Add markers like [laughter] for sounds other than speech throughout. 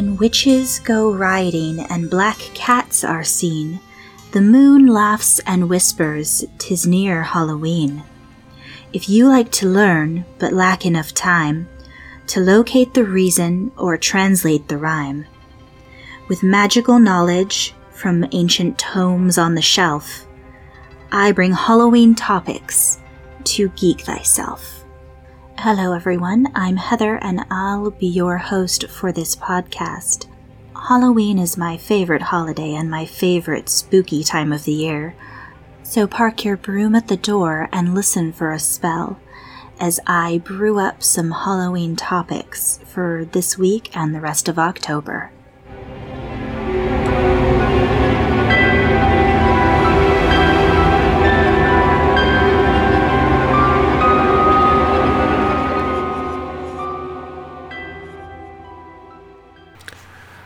When witches go riding and black cats are seen, the moon laughs and whispers, "'Tis near Halloween." If you like to learn, but lack enough time to locate the reason or translate the rhyme, with magical knowledge from ancient tomes on the shelf, I bring Halloween topics to geek thyself. Hello, everyone. I'm Heather, and I'll be your host for this podcast. Halloween is my favorite holiday and my favorite spooky time of the year. So park your broom at the door and listen for a spell as I brew up some Halloween topics for this week and the rest of October.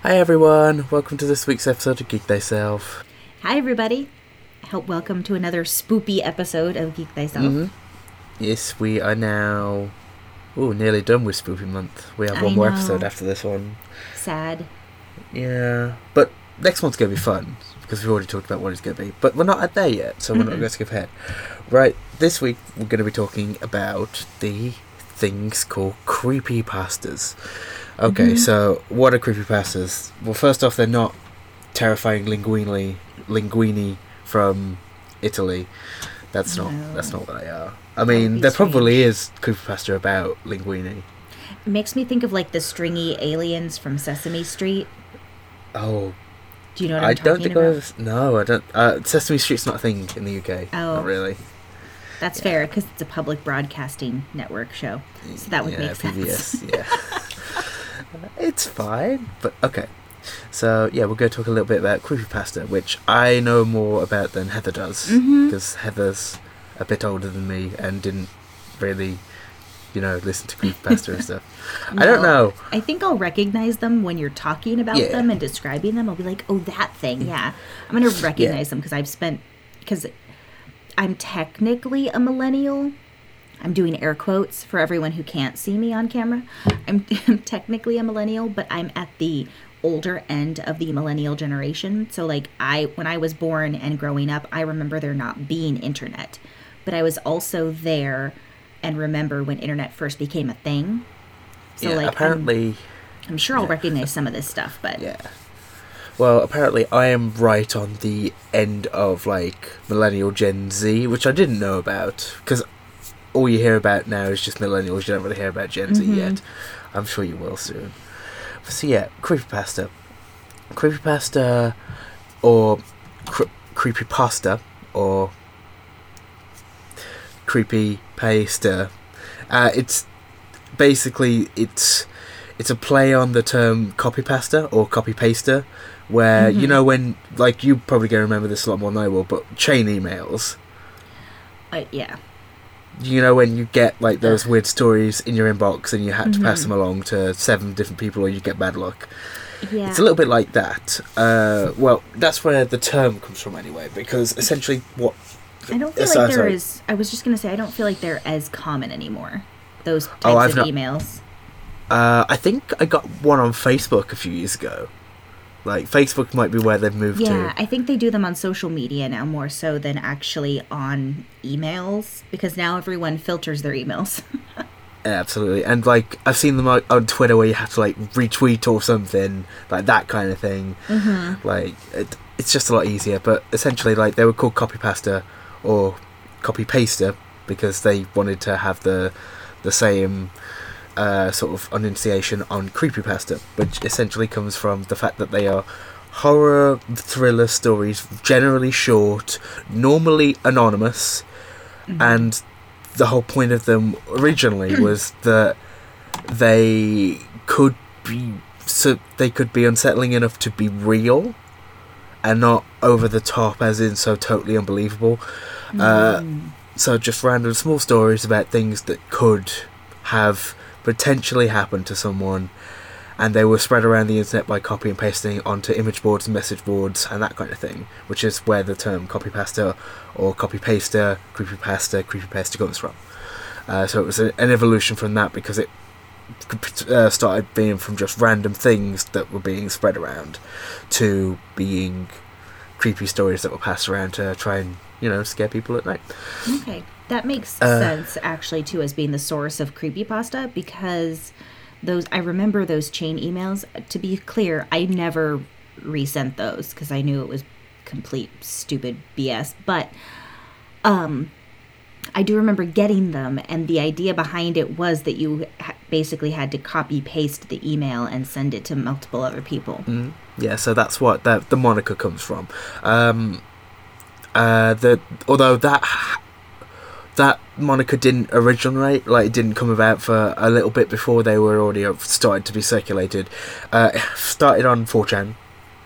Hi everyone, welcome to this week's episode of Geek Thyself. Hi, everybody. Help welcome to another spoopy episode of Geek Thyself. Mhm. Yes, we are now oh nearly done with Spoopy Month. We have one I more know. episode after this one. Sad. Yeah, but next one's gonna be fun because we've already talked about what it's gonna be. But we're not at there yet, so we're not going to skip ahead. Right, this week we're going to be talking about the things called creepy pastas. Okay, Mhm. so what are creepy pastas? Well, first off, they're not terrifying linguini linguini from Italy. That's not that's not what they are. I mean, there probably strange. is creepypasta about linguini. It makes me think of like the stringy aliens from Sesame Street. Oh, Do you know what I'm I talking don't think about? I've. No, I don't. Uh, Sesame Street's not a thing in the UK. Oh. Not really. That's fair because it's a public broadcasting network show. So that would yeah, make sense. PBS, yeah. [laughs] [laughs] it's fine, but okay. So yeah, we're going to talk a little bit about creepypasta, which I know more about than Heather does, mm-hmm. because Heather's a bit older than me and didn't really, you know, listen to creepypasta and stuff. I don't know. I think I'll recognize them when you're talking about Yeah. them and describing them. I'll be like, oh, that thing, mm. yeah. I'm going to recognize them because I've spent, because I'm technically a millennial. I'm doing air quotes for everyone who can't see me on camera. I'm, [laughs] I'm technically a millennial, but I'm at the older end of the millennial generation. So, like, I, when I was born and growing up, I remember there not being internet. But I was also there and remember when internet first became a thing. So, yeah, like, I'm- apparently, I'm sure I'll recognize some of this stuff, but yeah. Well, apparently, I am right on the end of like millennial Gen Z, which I didn't know about because all you hear about now is just millennials. You don't really hear about Gen Z Mhm. yet. I'm sure you will soon. So yeah, creepypasta, creepypasta, or cre- creepypasta, or creepy pasta. Uh, it's basically it's it's a play on the term copy pasta or copy paster, where you Mhm. know when like you probably gonna remember this a lot more than I will, but chain emails. uh, yeah. You know when you get like those weird stories in your inbox and you had to pass Mhm. them along to seven different people or you get bad luck. Yeah. It's a little bit like that. Uh, well, that's where the term comes from anyway, because essentially what I don't feel Uh, like there is. I was just gonna say I don't feel like they're as common anymore. Those types Oh, of not- emails. Uh, I think I got one on Facebook a few years ago. Like Facebook might be where they've moved Yeah, to. I think they do them on social media now more so than actually on emails because now everyone filters their emails. [laughs] Yeah, absolutely. And like I've seen them on, on Twitter where you have to like retweet or something like that kind of thing. mm-hmm. Like it, it's just a lot easier. But essentially, like they were called copy pasta or copy paster because they wanted to have the the same uh, sort of enunciation on creepypasta, which essentially comes from the fact that they are horror thriller stories, generally short, normally anonymous, and the whole point of them originally was that they could be so they could be unsettling enough to be real and not over the top as in so totally unbelievable. Uh, Mm. so just random small stories about things that could have potentially happened to someone and they were spread around the internet by copy and pasting onto image boards and message boards and that kind of thing which is where the term copy pasta or copy paster creepy pasta creepy pasta comes from uh, so it was an evolution from that because it uh, started being from just random things that were being spread around to being creepy stories that were passed around to try and you know scare people at night. Okay, that makes Uh, sense actually too as being the source of creepypasta because those I remember those chain emails. To be clear, I never resent those because I knew it was complete stupid BS. But um, I do remember getting them, and the idea behind it was that you ha- basically had to copy paste the email and send it to multiple other people. Mm, yeah, so that's what that the moniker comes from. Um, uh, the although that that moniker didn't originate, like it didn't come about for a little bit before they were already started to be circulated. Uh, started on 4chan,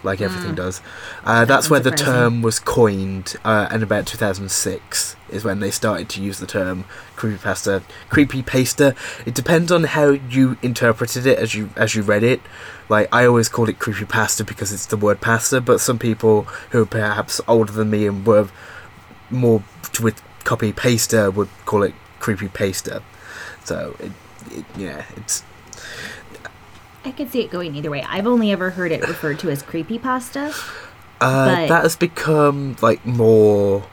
like everything does. Uh, that's where the unsurprising. term was coined, uh, and about 2006 is when they started to use the term creepypasta. Creepypasta. It depends on how you interpreted it as you as you read it. Like I always called it creepypasta because it's the word pasta, but some people who are perhaps older than me and were more with copy paster would call it creepy paster. So it, it yeah, it's I could see it going either way. I've only ever heard it referred to as creepypasta. uh, But- that has become like more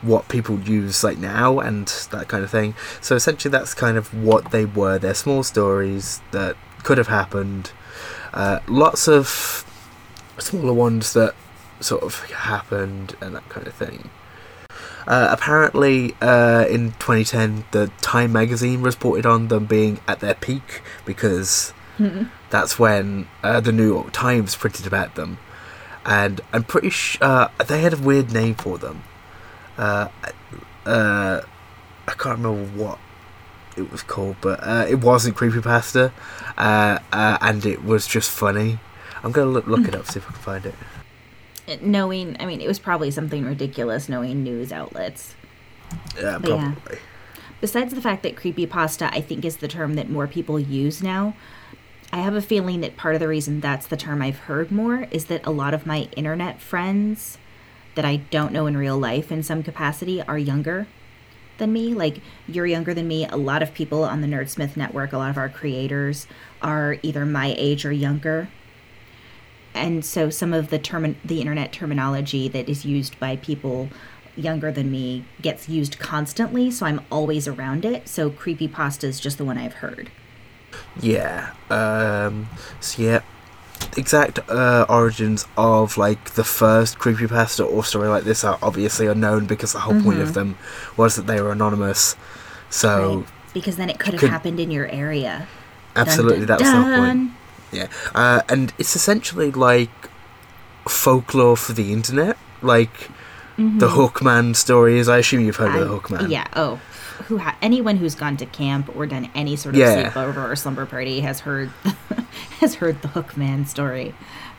what people use like now and that kind of thing. So essentially, that's kind of what they were. They're small stories that could have happened. Uh, lots of smaller ones that sort of happened and that kind of thing. Uh, apparently, uh, in 2010, the Time magazine reported on them being at their peak because that's when uh, the New York Times printed about them, and I'm pretty sure uh, they had a weird name for them. Uh, uh, I can't remember what it was called, but uh, it wasn't creepypasta, uh, uh, and it was just funny. I'm gonna look, look it up see if I can find it. Knowing i mean it was probably something ridiculous knowing news outlets Yeah, But yeah. probably. besides the fact that creepy pasta, i think is the term that more people use now i have a feeling that part of the reason that's the term i've heard more is that a lot of my internet friends that i don't know in real life in some capacity are younger than me like you're younger than me a lot of people on the nerdsmith network a lot of our creators are either my age or younger and so some of the term the internet terminology that is used by people younger than me gets used constantly so i'm always around it so creepy pasta is just the one i've heard Yeah. Um. So yeah, exact uh, origins of like the first creepypasta or story like this are obviously unknown because the whole point of them was that they were anonymous. So Mm-hmm. right? because then it could have could- happened in your area absolutely, dun, that was the whole point. Yeah. Uh, and it's essentially like folklore for the internet, like the Hookman stories. I assume you've heard of the Mm-hmm. Hookman. yeah oh who ha- anyone who's gone to camp or done any sort of Yeah. sleepover or slumber party has heard [laughs] has heard the hookman story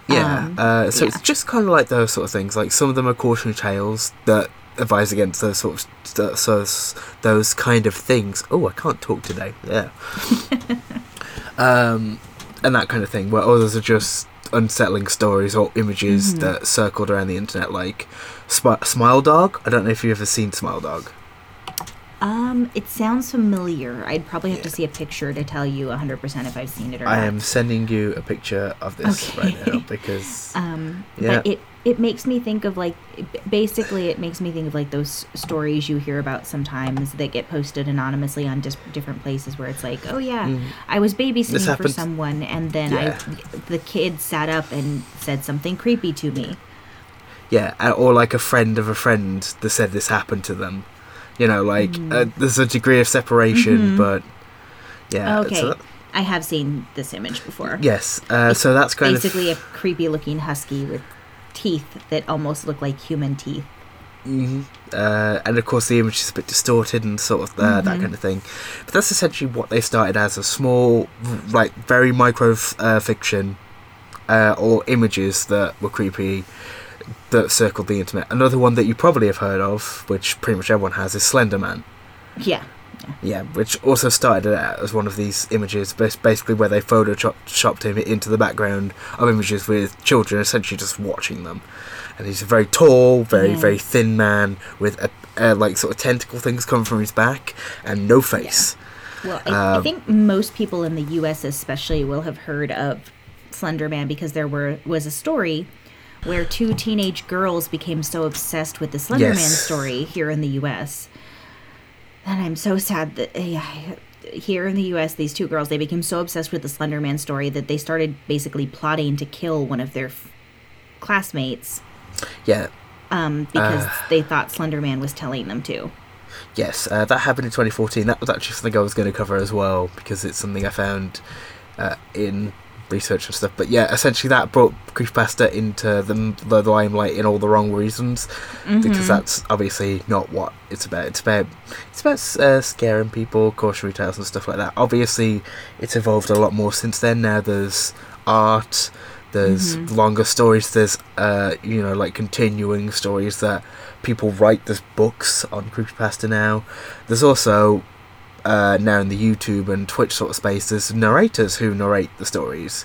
Yeah. Um, uh, so yeah. it's just kind of like those sort of things. Like some of them are cautionary tales that advise against those sort of those, those kind of things. Oh, I can't talk today. Yeah. [laughs] um, and that kind of thing. Where others are just unsettling stories or images Mm-hmm. that circled around the internet, like Sp- Smile Dog. I don't know if you've ever seen Smile Dog. Um, it sounds familiar. I'd probably have to see a picture to tell you 100% if I've seen it or not. I am sending you a picture of this Okay. right now [laughs] because Um, Yeah. but it it makes me think of like basically it makes me think of like those stories you hear about sometimes that get posted anonymously on dis- different places where it's like, oh yeah, I was babysitting Mm. For someone and then Yeah. I the kid sat up and said something creepy to me. Yeah, or like a friend of a friend that said this happened to them. You know, like uh, there's a degree of separation, but yeah. okay, so that- I have seen this image before. yes, uh, so that's kind basically of a creepy looking husky with teeth that almost look like human teeth. mhm. uh, and of course the image is a bit distorted and sort of uh, that kind of thing. But that's essentially what they started as a small, like very micro f- uh, fiction uh, or images that were creepy that circled the internet. Another one that you probably have heard of, which pretty much everyone has, is Slender Man. Yeah. Yeah, which also started out as one of these images, basically where they photoshopped him into the background of images with children essentially just watching them. And he's a very tall, very Yeah. very thin man with a, uh, like sort of tentacle things coming from his back and no face. Well, I, I Um, think most people in the U.S. especially will have heard of Slender Man because there were was a story where two teenage girls became so obsessed with the Slender Man story here in the U.S. And I'm so sad that yeah, here in the U.S. these two girls they became so obsessed with the Slender Man story that they started basically plotting to kill one of their f- classmates Yeah, um, because they thought Slender Man was telling them to. Yes, uh, that happened in 2014. That was actually something I was going to cover as well because it's something I found uh, in research and stuff. But yeah, essentially that brought creepypasta into the, the limelight in all the wrong reasons because that's obviously not what it's about. It's about it's about uh, scaring people, cautionary tales and stuff like that. Obviously, it's evolved a lot more since then. Now there's art. There's longer stories. There's, uh, you know, like continuing stories that people write. There's books on creepypasta now. There's also uh, now in the YouTube and Twitch sort of space, there's narrators who narrate the stories,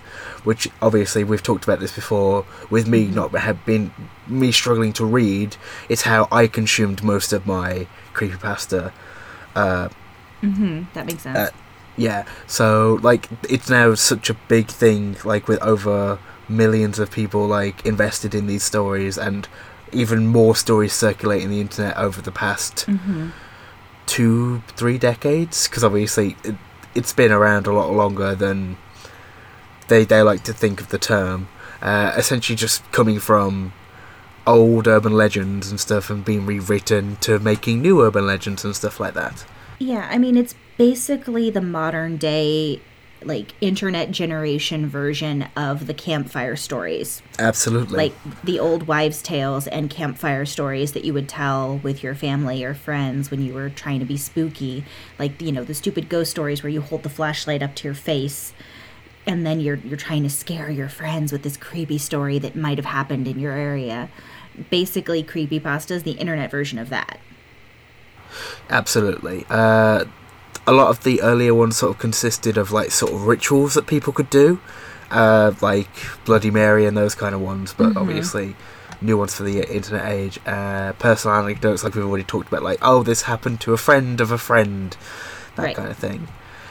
which obviously we've talked about this before. With me not have been me struggling to read, it's how I consumed most of my creepypasta. Uh, hmm That makes sense. uh, yeah, so like it's now such a big thing, like with over millions of people like invested in these stories, and even more stories circulating the internet over the past hmm two, three decades. Because obviously it, it's been around a lot longer than they they like to think of the term. Uh, essentially, just coming from old urban legends and stuff, and being rewritten to making new urban legends and stuff like that. Yeah, I mean, it's basically the modern day, like, internet generation version of the campfire stories. Absolutely. Like the old wives' tales and campfire stories that you would tell with your family or friends when you were trying to be spooky. Like, you know, the stupid ghost stories where you hold the flashlight up to your face and then you're you're trying to scare your friends with this creepy story that might have happened in your area. Basically, creepypasta is the internet version of that. Absolutely. Uh, a lot of the earlier ones sort of consisted of like sort of rituals that people could do, uh, like Bloody Mary and those kind of ones. But obviously, new ones for the internet age. Uh, personal anecdotes, like we've already talked about, like oh, this happened to a friend of a friend, that Right. kind of thing.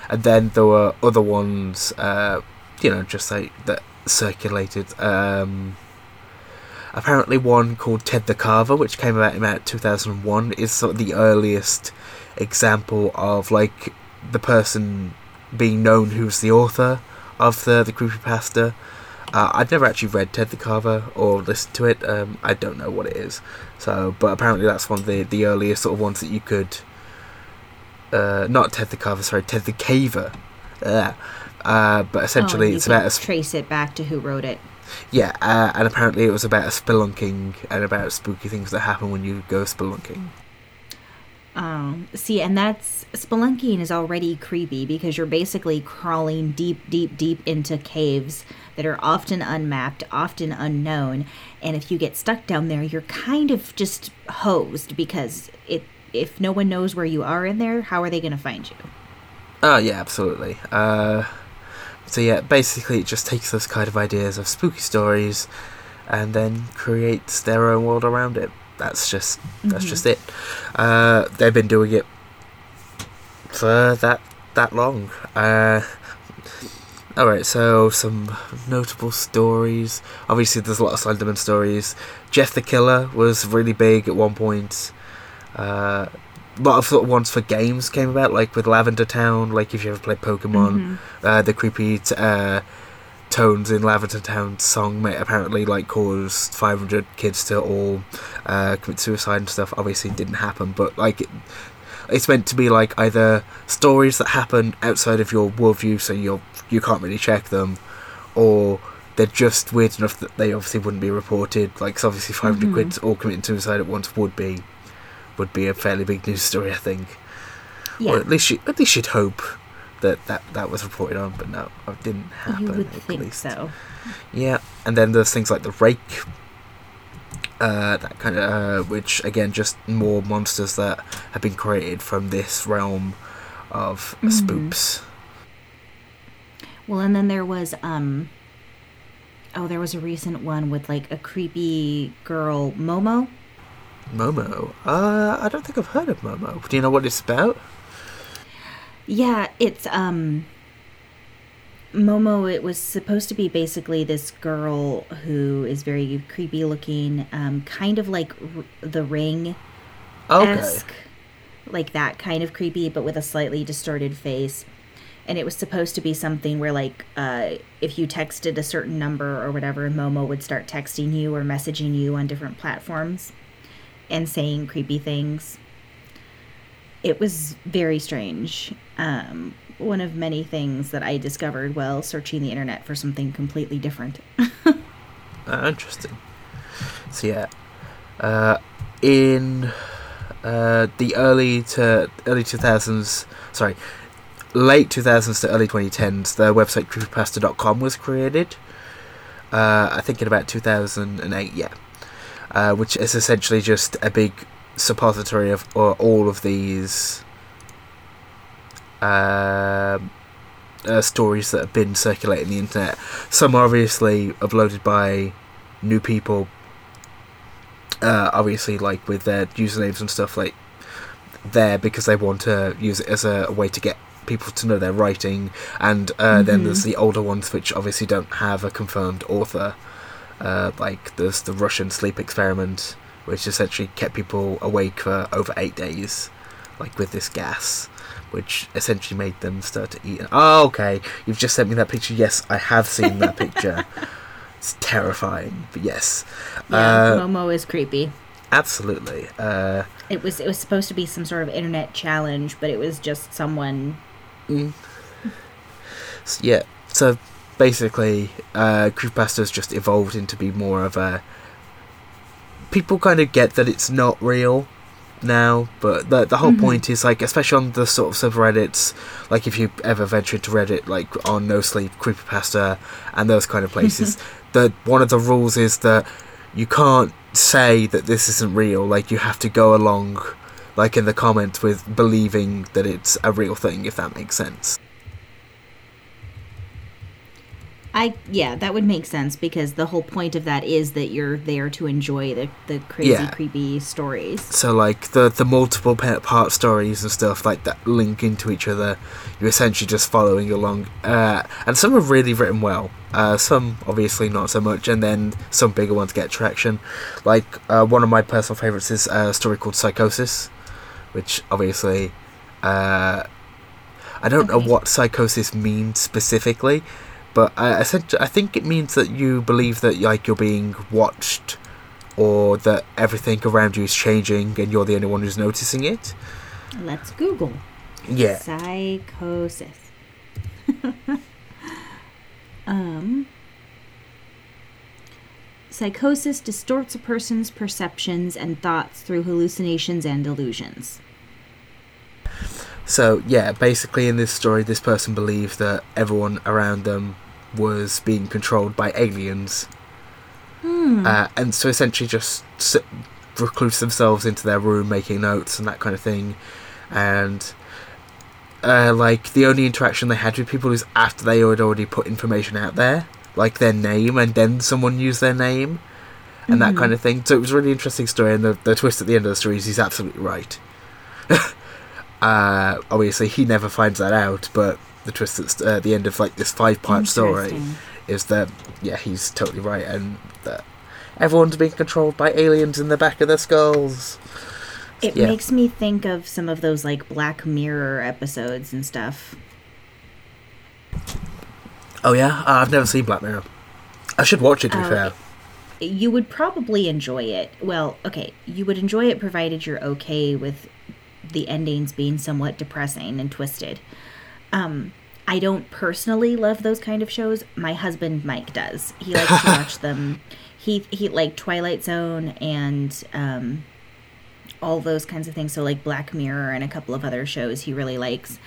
And then there were other ones, uh, you know, just like that circulated. Um, apparently one called Ted the Carver, which came about in about 2001, is sort of the earliest example of like the person being known who's the author of the the creepypasta. Uh, I'd never actually read Ted the Carver or listened to it. Um, I don't know what it is. So, but apparently that's one of the the earliest sort of ones that you could. Uh, not Ted the Carver, sorry, Ted the Caver. Yeah. Uh, but essentially, Oh, it's about a sp- trace it back to who wrote it. yeah, uh, and apparently it was about a spelunking and about spooky things that happen when you go spelunking. Um, see, and that's spelunking is already creepy because you're basically crawling deep, deep, deep into caves that are often unmapped, often unknown, and if you get stuck down there, you're kind of just hosed because it. If no one knows where you are in there, how are they going to find you? Oh yeah, absolutely. Uh, so yeah, basically it just takes those kind of ideas of spooky stories, and then creates their own world around it. That's just that's just it. Uh, they've been doing it for that that long. Uh, all right, so some notable stories. Obviously, there's a lot of Slenderman stories. Jeff the Killer was really big at one point. Uh, a lot of sort of ones for games came about, like with Lavender Town. Like if you ever played Pokemon, uh, the creepy t- uh, tones in Lavender Town song may apparently like caused 500 kids to all uh, commit suicide and stuff. Obviously, it didn't happen, but like it, it's meant to be like either stories that happen outside of your worldview, so you you can't really check them, or they're just weird enough that they obviously wouldn't be reported. Like, 'cause obviously, 500 kids all committing suicide at once would be would be a fairly big news story, I think. Yeah, Or at least you, at least you'd hope that, that that was reported on, but no, it didn't happen. you would at think least. so. Yeah, and then there's things like the rake, uh, that kind of, uh, which again, just more monsters that have been created from this realm of Mm-hmm. spooks. Well, and then there was um oh, there was a recent one with like a creepy girl Momo. Momo, uh, I don't think I've heard of Momo. Do you know what it's about? Yeah, it's um Momo it was supposed to be basically this girl who is very creepy looking, um kind of like r- the ring Okay. esque. Like that kind of creepy but with a slightly distorted face. And it was supposed to be something where like uh if you texted a certain number or whatever, Momo would start texting you or messaging you on different platforms and saying creepy things it was very strange. Um, one of many things that I discovered while searching the internet for something completely different. Uh, [laughs] interesting. So yeah, uh, in uh, the early to early two thousands, sorry, late two thousands to early twenty tens, the website creepypasta.com was created. Uh, I think in about two thousand and eight, yeah, uh, which is essentially just a big suppository of or all of these. Um, uh, stories that have been circulating the internet. Some are obviously uploaded by new people. Uh, obviously, like with their usernames and stuff, like there because they want to use it as a, a way to get people to know their writing. And uh, then there's the older ones which obviously don't have a confirmed author. Uh, like there's the Russian sleep experiment, which essentially kept people awake for over eight days, like with this gas which essentially made them start to eat. Oh, okay. You've just sent me that picture. Yes, I have seen that picture. [laughs] It's terrifying, but yes, Yeah, uh, Momo is creepy. absolutely. Uh, It was it was supposed to be some sort of internet challenge, but it was just someone. s- yeah. So basically, uh, creepypasta's just evolved into be more of a. People kind of get that it's not real now, but the the whole mm-hmm. point is like, especially on the sort of subreddits, like if you ever venture into Reddit, like on No Sleep, Creepypasta, and those kind of [laughs] places, the one of the rules is that you can't say that this isn't real. Like you have to go along, like in the comments, with believing that it's a real thing, if that makes sense. I yeah, that would make sense because the whole point of that is that you're there to enjoy the the crazy Yeah. creepy stories. So like the the multiple part stories and stuff like that link into each other. You're essentially just following along, uh, and some are really written well. Uh, some obviously not so much, and then some bigger ones get traction. Like uh, one of my personal favorites is a story called Psychosis, which obviously uh, I don't know what psychosis means specifically, but I, I, said, I think it means that you believe that like you're being watched or that everything around you is changing and you're the only one who's noticing it. Let's Google Yeah. psychosis. [laughs] um, psychosis distorts a person's perceptions and thoughts through hallucinations and delusions. So yeah, basically in this story, this person believed that everyone around them was being controlled by aliens, uh, and so essentially just sit, recluse themselves into their room, making notes and that kind of thing, and. Uh, like the only interaction they had with people is after they had already put information out there, like their name, and then someone used their name, and that kind of thing. So it was a really interesting story, and the, the twist at the end of the story is he's absolutely right. [laughs] Uh, obviously, he never finds that out, but the twist at uh, the end of like this five-part story is that yeah, he's totally right, and that everyone's being controlled by aliens in the back of their skulls. It Yeah. makes me think of some of those like Black Mirror episodes and stuff. Oh yeah, uh, I've never seen Black Mirror. I should watch it. To be Oh, fair, You would probably enjoy it. Well, okay, you would enjoy it provided you're okay with the endings being somewhat depressing and twisted. Um, I don't personally love those kind of shows. My husband Mike does. He likes to [laughs] watch them. He he like Twilight Zone and um, all those kinds of things. So like Black Mirror and a couple of other shows he really likes.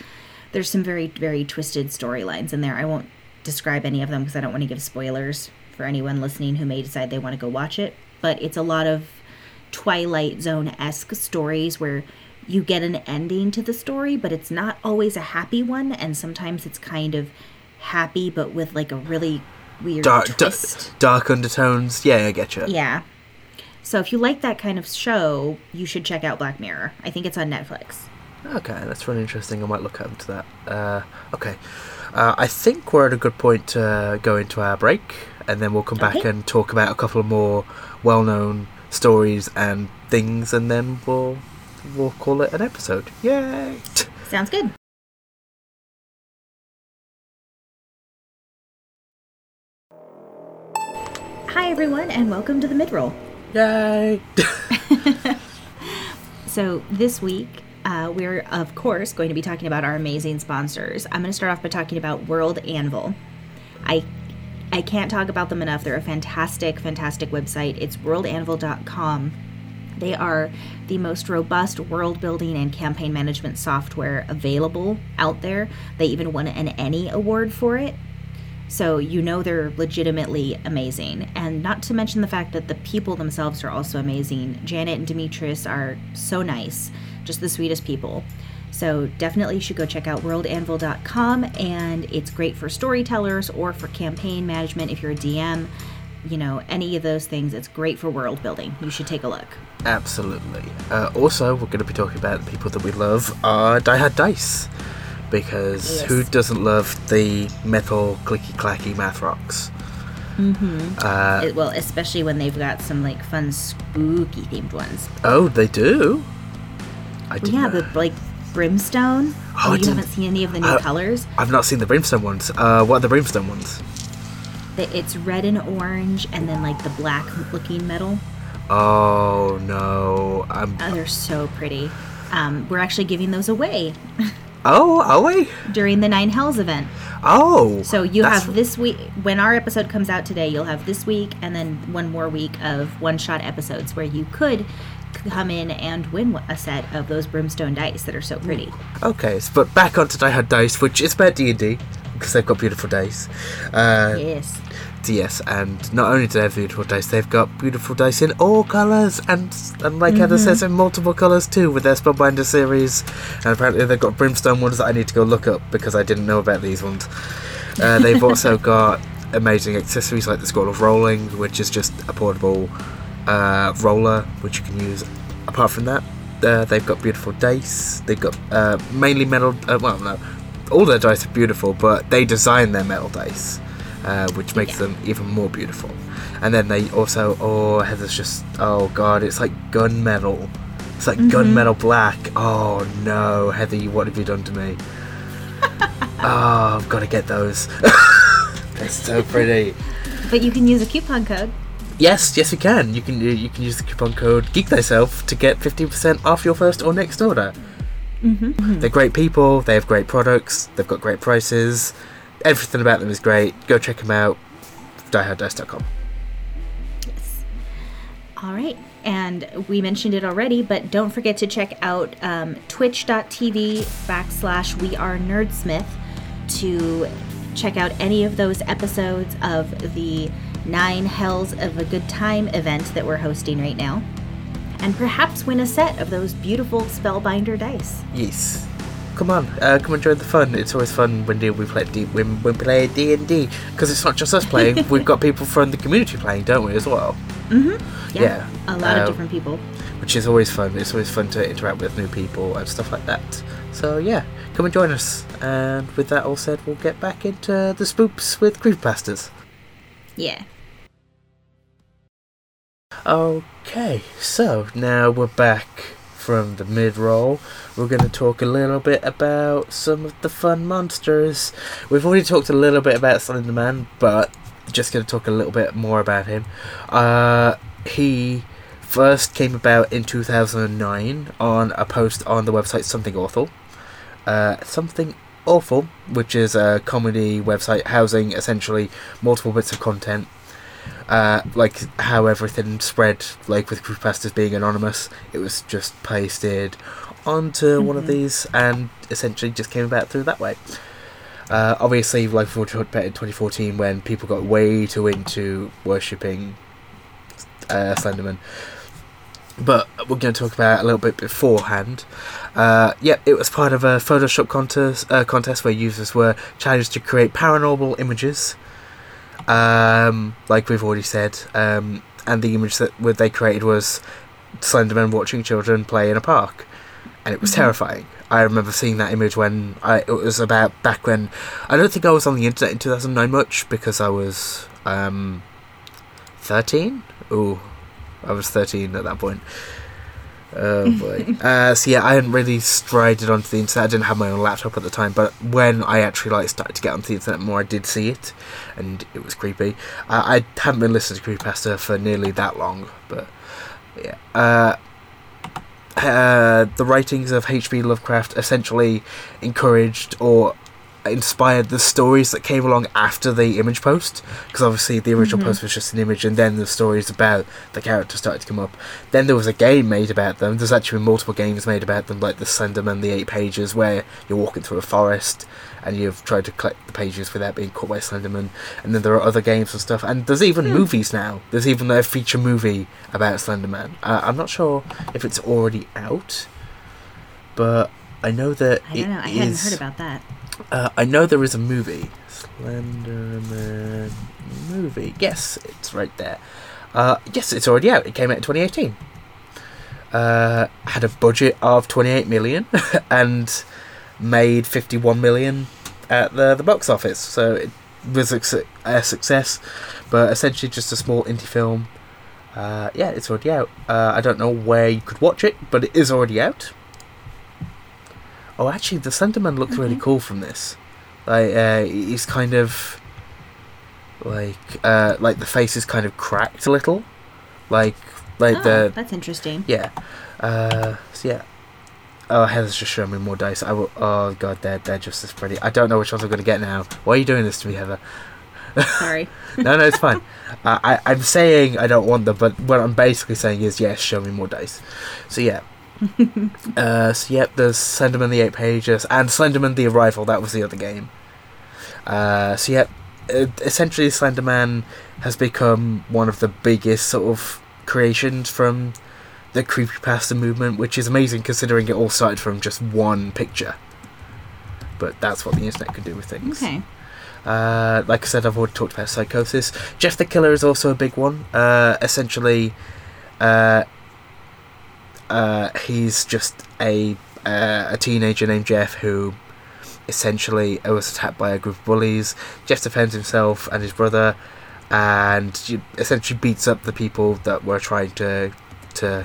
There's some very very twisted storylines in there. I won't describe any of them because I don't want to give spoilers for anyone listening who may decide they want to go watch it. But it's a lot of Twilight Zone esque stories where you get an ending to the story, but it's not always a happy one, and sometimes it's kind of happy but with like a really weird dark, da- twist. dark undertones. Yeah, I get you. Yeah. So if you like that kind of show, you should check out Black Mirror. I think it's on Netflix. Okay, that's really interesting. I might look into that. Uh, okay, uh, I think we're at a good point to go into our break, and then we'll come back Okay. and talk about a couple of more well-known stories and things, and then we'll we'll call it an episode. Yay! [laughs] Sounds good. Hi, everyone, and welcome to the midroll. Yay! [laughs] So, this week, uh, we're of course going to be talking about our amazing sponsors. I'm going to start off by talking about World Anvil. I I can't talk about them enough. They're a fantastic, fantastic website. It's worldanvil.com. They are the most robust world building and campaign management software available out there. They even won an ENnie award for it. So you know they're legitimately amazing. And not to mention the fact that the people themselves are also amazing. Janet and Demetrius are so nice, just the sweetest people. So definitely you should go check out worldanvil.com and it's great for storytellers or for campaign management if you're a DM. You know, any of those things, it's great for world building. You should take a look. Absolutely. Uh, also, we're going to be talking about the people that we love are Die Hard Dice. Because Yes. who doesn't love the metal clicky clacky math rocks? Mm-hmm. Uh, It- well, especially when they've got some like fun spooky themed ones. oh, they do? I didn't yeah, know. the like brimstone. Oh, Oh, I you haven't seen any of the new I- colors? I've not seen the brimstone ones. Uh, what are the brimstone ones? The- It's red and orange, and then like the black looking metal. Oh no! I'm. Oh, they're so pretty. Um, we're actually giving those away [laughs] Oh, are we? during the Nine Hells event. Oh. So you have this week. When our episode comes out today, you'll have this week and then one more week of one-shot episodes where you could come in and win a set of those brimstone dice that are so pretty. Okay, so, but back onto Die Hard Dice, which is about D and D because they've got beautiful dice. Uh, Yes. Yes, and not only do they have beautiful dice, they've got beautiful dice in all colours, and, and like Heather says, in multiple colours too, with their Spellbinder series. And apparently they've got Brimstone ones that I need to go look up because I didn't know about these ones. Uh, they've [laughs] also got amazing accessories like the Scroll of Rolling, which is just a portable uh, roller which you can use. Apart from that, uh, they've got beautiful dice. They've got uh, mainly metal. Uh, well, no, all their dice are beautiful, but they design their metal dice, uh, which makes Yeah. them even more beautiful. And then they also, oh, Heather's just, oh god, it's like gunmetal. It's like gunmetal black. Oh no, Heather, what have you done to me? [laughs] oh, I've got to get those. [laughs] They're so pretty. But you can use a coupon code. Yes, yes, you can. You can you can use the coupon code Geek Thyself to get fifteen percent off your first or next order. Mm-hmm. They're great people. They have great products. They've got great prices. Everything about them is great. Go check them out. DieHardDice.com. Yes. All right. And we mentioned it already, but don't forget to check out um, twitch.tv backslash we are nerdsmith to check out any of those episodes of the Nine Hells of a Good Time event that we're hosting right now. And perhaps win a set of those beautiful Spellbinder dice. Yes. Come on, uh, come and join the fun. It's always fun when we play D- when, we play D and D because it's not just us playing. [laughs] We've got people from the community playing, don't we, as well? Yeah. Yeah. A lot Uh, of different people. which is always fun. It's always fun to interact with new people and stuff like that. So yeah, come and join us. And with that all said, we'll get back into the spoops with creepypastas. Yeah. Okay, so now we're back from the mid roll. We're going to talk a little bit about some of the fun monsters. We've already talked a little bit about Slender Man, but just going to talk a little bit more about him. Uh, he first came about in 2009 on a post on the website Something Awful. Uh, Something Awful, which is a comedy website housing essentially multiple bits of content uh, like how everything spread, like with creepypastas being anonymous, it was just pasted onto one of these and essentially just came about through that way. Uh, obviously, like we talked about in 2014, when people got way too into worshipping uh, Slenderman. But we're going to talk about it a little bit beforehand. Uh, yep, it was part of a Photoshop contest, uh, contest where users were challenged to create paranormal images um, like we've already said, um, and the image that they created was Slenderman watching children play in a park. and it was terrifying. I remember seeing that image when I it was about back when I don't think I was on the internet in 2009 much because I was um 13. Oh, I was 13 at that point. Oh boy. [laughs] uh, so yeah, I hadn't really strided onto the internet. I didn't have my own laptop at the time, but when I actually like started to get onto the internet more, I did see it, and it was creepy. Uh, I hadn't been listening to creepypasta for nearly that long, but yeah. Uh, uh, the writings of H.P. Lovecraft essentially encouraged or inspired the stories that came along after the image post because obviously the original post was just an image and then the stories about the characters started to come up. Then there was a game made about them. There's actually been multiple games made about them like the slenderman the eight pages where you're walking through a forest and you've tried to collect the pages without being caught by slenderman. And then there are other games and stuff. And there's even movies now. There's even a feature movie about slenderman. Uh, i'm not sure if it's already out but I know that I don't know. I hadn't is- heard about that. Uh, I know there is a movie, Slenderman movie. Yes, it's right there. Uh, yes, it's already out. It came out in 2018. Uh, had a budget of 28 million [laughs] and made 51 million at the the box office. So it was a, a success, but essentially just a small indie film. Uh, yeah, it's already out. Uh, I don't know where you could watch it, but it is already out. Oh, actually, the Slenderman looks really cool from this. Like, uh, he's kind of like, uh, like the face is kind of cracked a little, like, like oh, the that's interesting. yeah. Uh, so yeah. Oh, Heather's just showing me more dice. I will. Oh god, they're they're just as pretty. I don't know which ones I'm gonna get now. Why are you doing this to me, Heather? [laughs] Sorry. No, no, it's fine. [laughs] uh, I I'm saying I don't want them, but what I'm basically saying is yes, show me more dice. So yeah. [laughs] uh, so yep, there's Slenderman the Eight Pages and Slenderman the Arrival. That was the other game. Uh, so yep, uh, essentially Slenderman has become one of the biggest sort of creations from the creepypasta movement, which is amazing considering it all started from just one picture. But that's what the internet can do with things. Okay. Uh, like I said, I've already talked about Psychosis. Jeff the Killer is also a big one. Uh, essentially, uh, uh, he's just a uh, a teenager named Jeff who essentially was attacked by a group of bullies. Jeff defends himself and his brother, and essentially beats up the people that were trying to to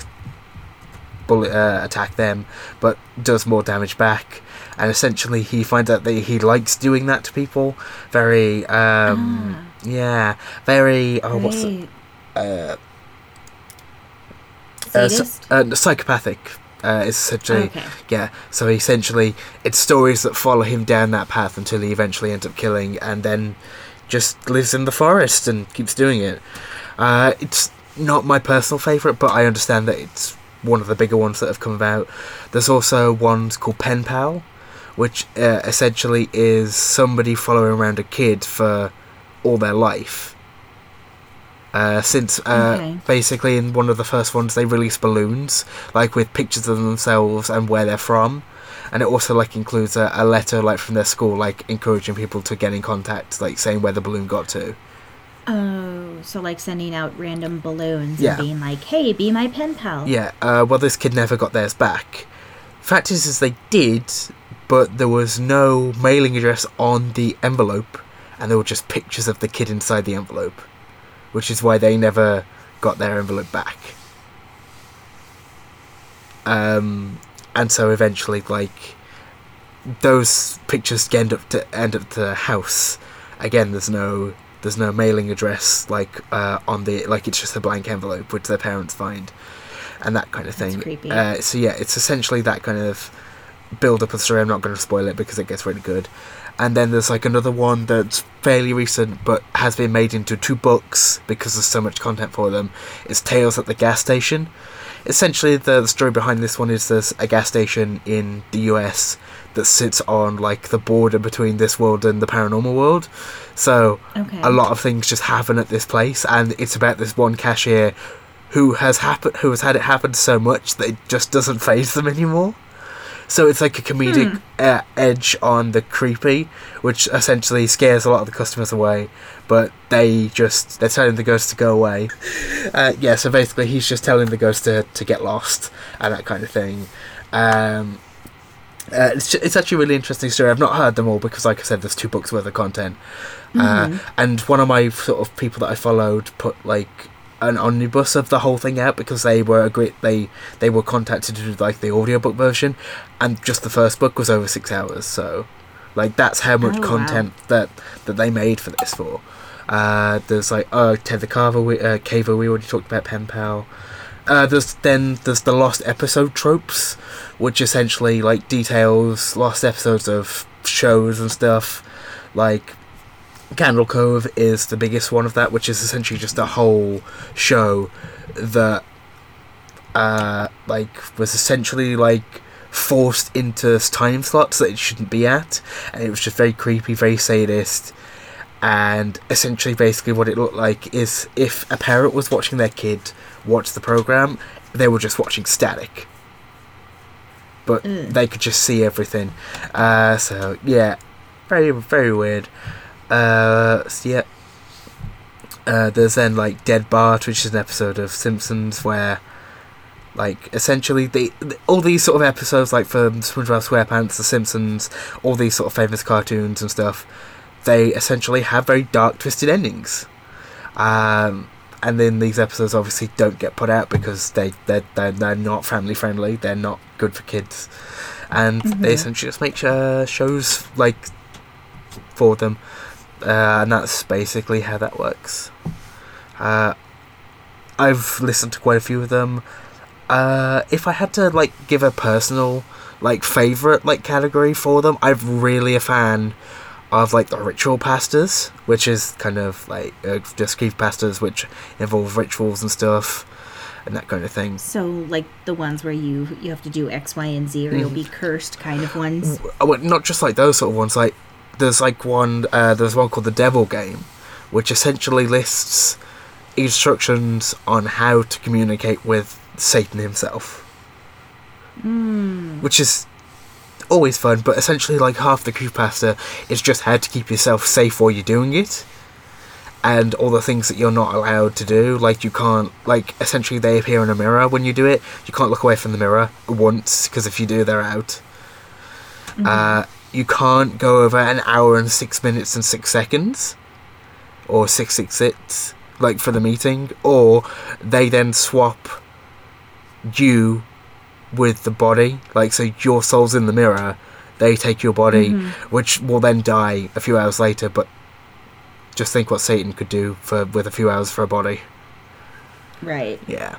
uh, attack them, but does more damage back. And essentially, he finds out that he likes doing that to people. Very, um, yeah, very. Oh, what's the, uh, Sadist? uh, psychopathic? Uh, is essentially okay. yeah, so essentially, it's stories that follow him down that path until he eventually ends up killing, and then just lives in the forest and keeps doing it. Uh, it's not my personal favourite, but I understand that it's one of the bigger ones that have come about. There's also ones called Pen Pal, which uh, essentially is somebody following around a kid for all their life. Uh, since uh, Okay. basically in one of the first ones they release balloons like with pictures of themselves and where they're from and it also like includes a, a letter like from their school like encouraging people to get in contact like saying where the balloon got to Oh, so like sending out random balloons Yeah. and being like, "Hey, be my pen pal." yeah uh, well this kid never got theirs back fact is is they did but there was no mailing address on the envelope and there were just pictures of the kid inside the envelope which is why they never got their envelope back. Um, and so eventually like those pictures end up to end up to the house. Again there's no there's no mailing address like uh, on the like it's just a blank envelope which their parents find and that kind of thing. Uh, so yeah it's essentially that kind of build up of story i'm not going to spoil it because it gets really good and then there's like another one that's fairly recent but has been made into two books because there's so much content for them it's tales at the gas station essentially the, the story behind this one is there's a gas station in the US that sits on like the border between this world and the paranormal world. So Okay. a lot of things just happen at this place and it's about this one cashier who has happen who has had it happen so much that it just doesn't [laughs] phase them anymore. So it's like a comedic uh, edge on the creepy, which essentially scares a lot of the customers away. But they just they're telling the ghost to go away. [laughs] Uh, yeah, so basically he's just telling the ghost to, to get lost and that kind of thing. Um, uh, it's, it's actually a really interesting story. I've not heard them all because, like I said, there's two books worth of content. Uh, and one of my sort of people that I followed put like an omnibus of the whole thing out because they were a great they they were contacted to do like the audiobook version, and just the first book was over six hours. So, like that's how much Oh, wow. content that that they made for this for. Uh, there's like oh Ted the Carver, we, uh, Caver. We already talked about Pen Pal. Uh, there's then there's the lost episode tropes, which essentially like details lost episodes of shows and stuff. Like Candle Cove is the biggest one of that, which is essentially just a whole show that uh like was essentially like forced into time slots that it shouldn't be at, and it was just very creepy, very sadist. And essentially, basically, what it looked like is if a parent was watching their kid watch the program, they were just watching static. But Ugh. they could just see everything. Uh, so yeah, very very weird. Uh, so yeah. Uh, there's then like Dead Bart, which is an episode of Simpsons where, like, essentially they all these sort of episodes, like from SpongeBob SquarePants, The Simpsons, all these sort of famous cartoons and stuff, they essentially have very dark, twisted endings. Um, and then these episodes obviously don't get put out because they they're, they're, they're not family friendly. They're not good for kids, and they essentially just make uh, shows like for them, uh, and that's basically how that works. Uh, I've listened to quite a few of them. Uh, if I had to like give a personal like favorite like category for them, I'm really a fan of like the ritual pastas, which is kind of like uh, just creep pastas, which involve rituals and stuff and that kind of thing. So, like the ones where you you have to do X, Y, and Z, or you'll be cursed, kind of ones. Oh, well, not just like those sort of ones. Like there's like one uh, there's one called the Devil Game, which essentially lists instructions on how to communicate with Satan himself, which is always fun. But essentially, like half the creepypasta is just how to keep yourself safe while you're doing it. And all the things that you're not allowed to do, like you can't, like essentially they appear in a mirror when you do it. You can't look away from the mirror once because if you do, they're out. Uh, you can't go over an hour and six minutes and six seconds, or six six six, like for the meeting, or they then swap you with the body. Like so, your soul's in the mirror. They take your body, mm-hmm. which will then die a few hours later. But just think what Satan could do for with a few hours for a body. Right. Yeah.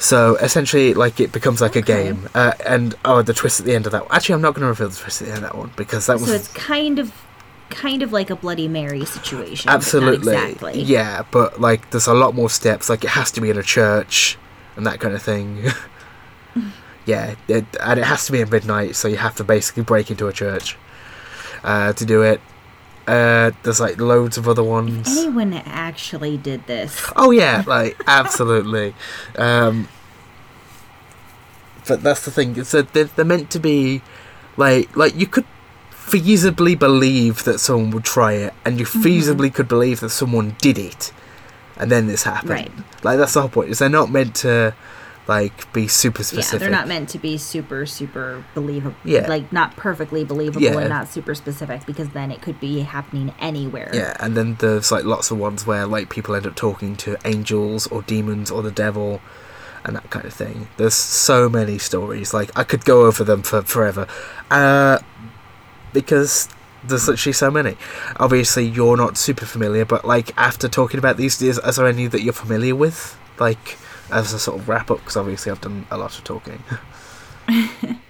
So essentially, like it becomes like a game, uh, and oh, the twist at the end of that. Actually, I'm not going to reveal the twist at the end of that one because that was So it's kind of, kind of like a Bloody Mary situation. absolutely exactly. yeah. But like, there's a lot more steps. Like, it has to be in a church and that kind of thing. [laughs] yeah, it, and it has to be at midnight, so you have to basically break into a church uh, to do it. Uh, there's like loads of other ones. Anyone actually did this? Oh yeah, like [laughs] absolutely. Um, but that's the thing. It's that they're, they're meant to be like like you could feasibly believe that someone would try it, and you feasibly could believe that someone did it, and then this happened. Right. Like that's the whole point. Is they're not meant to like be super specific. Yeah, they're not meant to be super, super believable. Yeah. Like, not perfectly believable Yeah. and not super specific because then it could be happening anywhere. Yeah, and then there's like lots of ones where like people end up talking to angels or demons or the devil and that kind of thing. There's so many stories. Like I could go over them for forever. Uh because there's literally so many. Obviously you're not super familiar, but like after talking about these is, is there any that you're familiar with? Like as a sort of wrap up because obviously I've done a lot of talking. [laughs]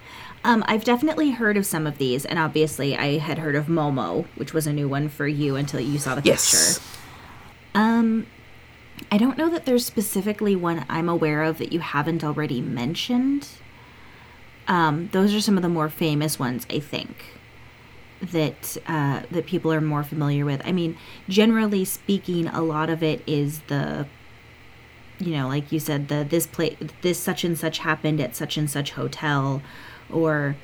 Um, I've definitely heard of some of these, and obviously I had heard of Momo, which was a new one for you until you saw the yes. picture. Um, I don't know that there's specifically one I'm aware of that you haven't already mentioned. Um, those are some of the more famous ones, I think, that uh, that people are more familiar with. I mean, generally speaking, a lot of it is the you know, like you said, the this place, this such and such happened at such and such hotel, or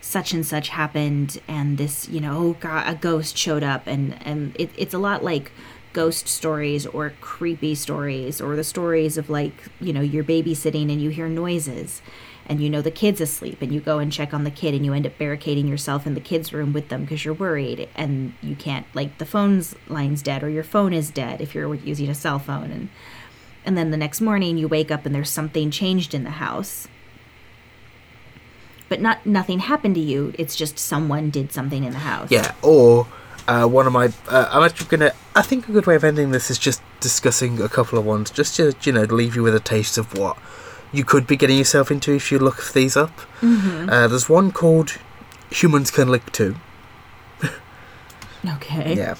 such and such happened, and this, you know, oh god, a ghost showed up, and and it, it's a lot like ghost stories or creepy stories or the stories of like you know you're babysitting and you hear noises and you know the kid's asleep and you go and check on the kid and you end up barricading yourself in the kid's room with them because you're worried and you can't like the phone's line's dead or your phone is dead if you're using a cell phone and and then the next morning you wake up and there's something changed in the house but not nothing happened to you it's just someone did something in the house Yeah, or uh, one of my. Uh, I'm actually gonna. I think a good way of ending this is just discussing a couple of ones, just to you know leave you with a taste of what you could be getting yourself into if you look these up. Mm-hmm. Uh, there's one called Humans Can Lick Too. okay Yeah,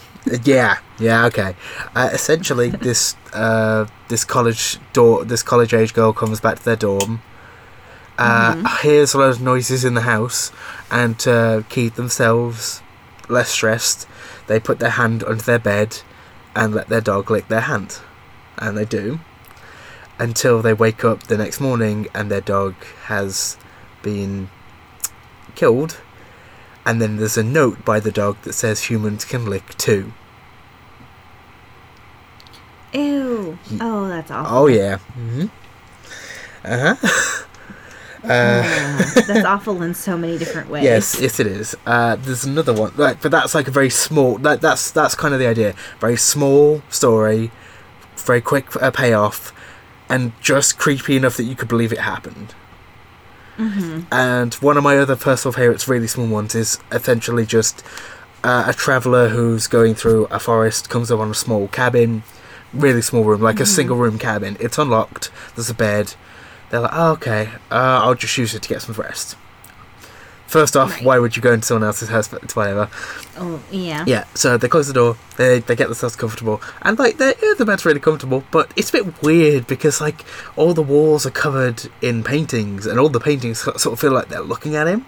yeah, yeah. Okay. Uh, essentially, [laughs] this uh, this college door, this college age girl comes back to their dorm. Uh, Hears a lot of noises in the house, and to keep themselves less stressed, they put their hand under their bed and let their dog lick their hand, and they do until they wake up the next morning and their dog has been killed. And then there's a note by the dog that says humans can lick too. ew oh that's awful Oh yeah. hmm [laughs] Uh huh. Oh, that's [laughs] awful in so many different ways Yes, yes, it is. Uh, there's another one, like, but that's like a very small. That, that's that's kind of the idea. Very small story, very quick uh, payoff, and just creepy enough that you could believe it happened. Mm-hmm. And one of my other personal favorites, really small ones, is essentially just uh, a traveller who's going through a forest comes up on a small cabin, really small room, like a single room cabin. It's unlocked. There's a bed. They're like, oh, okay, uh, I'll just use it to get some rest. First off, Right. why would you go into someone else's house? It's whatever. oh yeah Yeah, so they close the door, they, they get themselves comfortable, and like they yeah, the bed's really comfortable, but it's a bit weird because like all the walls are covered in paintings, and all the paintings sort of feel like they're looking at him,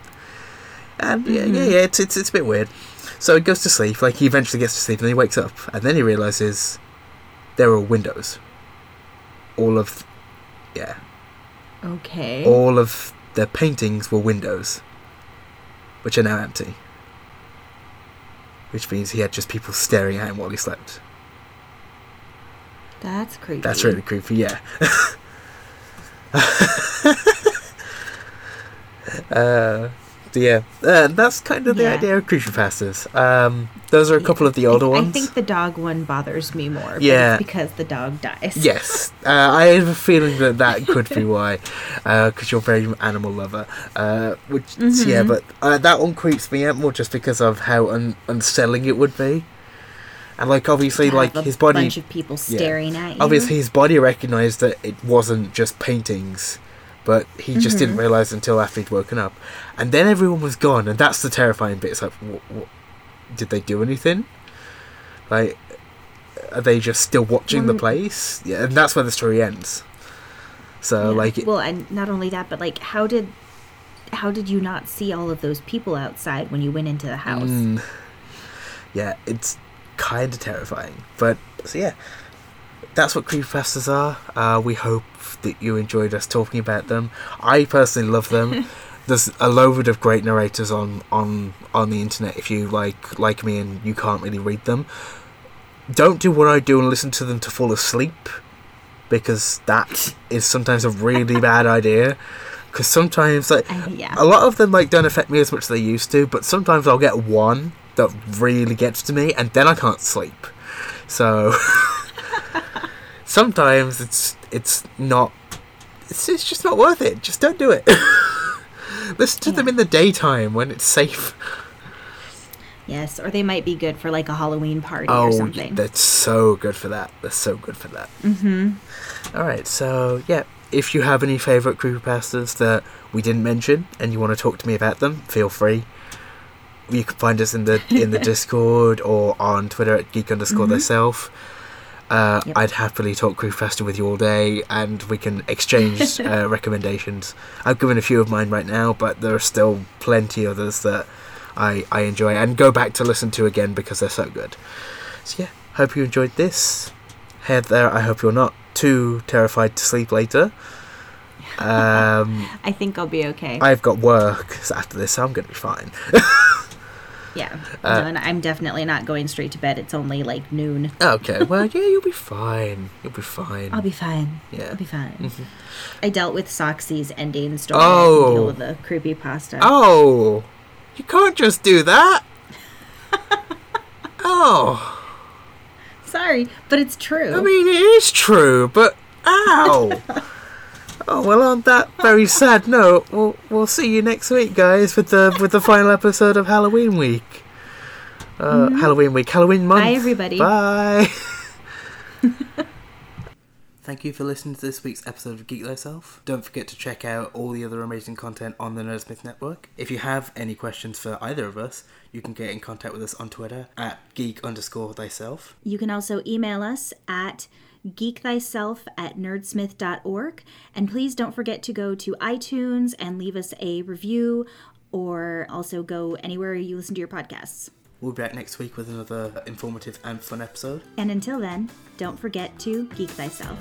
and yeah, yeah, mm-hmm. yeah, it's, it's it's a bit weird. So he goes to sleep, like he eventually gets to sleep, and he wakes up, and then he realizes there are windows. All of, yeah, okay all of the paintings were windows, which are now empty. Which means he had just people staring at him while he slept. that's creepy That's really creepy, yeah. [laughs] uh, yeah, uh, that's kind of the Yeah. idea of creepypastas. Um, those are a couple of the older I, ones. I think the dog one bothers me more. Yeah. because the dog dies. Yes, uh, I have a feeling that that could be [laughs] why, because you're a very animal lover. Uh, which Mm-hmm. yeah, but uh, that one creeps me out more just because of how un- unsettling it would be, and like obviously like his body, bunch of people yeah. staring at you. obviously his body recognized that it wasn't just paintings, but he just didn't Mhm. realize until after he'd woken up, and then everyone was gone, and that's the terrifying bit. It's like, wh- wh- did they do anything? Like, are they just still watching the place? Yeah, and that's where the story ends. So Yeah. like, it, well, and not only that, but like, how did how did you not see all of those people outside when you went into the house? mm, yeah, it's kind of terrifying. But so yeah, that's what creepypastas are. Uh, we hope that you enjoyed us talking about them. I personally love them. [laughs] There's a load of great narrators on on on the internet. If you like like me and you can't really read them, don't do what I do and listen to them to fall asleep, because that is sometimes a really [laughs] bad idea. Because sometimes like I- yeah. a lot of them like don't affect me as much as they used to, but sometimes I'll get one that really gets to me, and then I can't sleep. So [laughs] sometimes it's it's not it's, it's just not worth it. Just don't do it. [laughs] Listen to them in the daytime when it's safe. Yes, or they might be good for like a Halloween party Oh, or something. that's so good for that. That's so good for that. mm-hmm. All right, so yeah, if you have any favorite creepypastas that we didn't mention and you want to talk to me about them, feel free. You can find us in the in the [laughs] Discord or on Twitter at geek underscore Mhm. Uh, Yep. I'd happily talk creepypasta with you all day, and we can exchange [laughs] uh, recommendations. I've given a few of mine right now, but there are still plenty others that I I enjoy and go back to listen to again because they're so good. So yeah, hope you enjoyed this. Head there. I hope you're not too terrified to sleep later. [laughs] Um, I think I'll be okay. I've got work after this, so I'm going to be fine. [laughs] yeah. Uh, no, and I'm definitely not going straight to bed. It's only like noon. okay, well, yeah, you'll be fine. You'll be fine. I'll be fine. Yeah. I'll be fine. Mhm. I dealt with Soxy's ending story. Oh. Deal with the creepy pasta. Oh, you can't just do that. [laughs] oh. Sorry, but it's true. I mean, it is true, but ow. [laughs] oh well, on that very sad note, we'll we'll see you next week, guys, with the with the final episode of Halloween week. Uh, Halloween week, Halloween month. Bye, everybody. Bye. [laughs] Thank you for listening to this week's episode of Geek Thyself. Don't forget to check out all the other amazing content on the Nerdsmith Network. If you have any questions for either of us, you can get in contact with us on Twitter at geek underscore thyself. You can also email us at geekthyself at nerdsmith.org. And please don't forget to go to iTunes and leave us a review or also go anywhere you listen to your podcasts. We'll be back next week with another informative and fun episode. And until then, don't forget to geek thyself.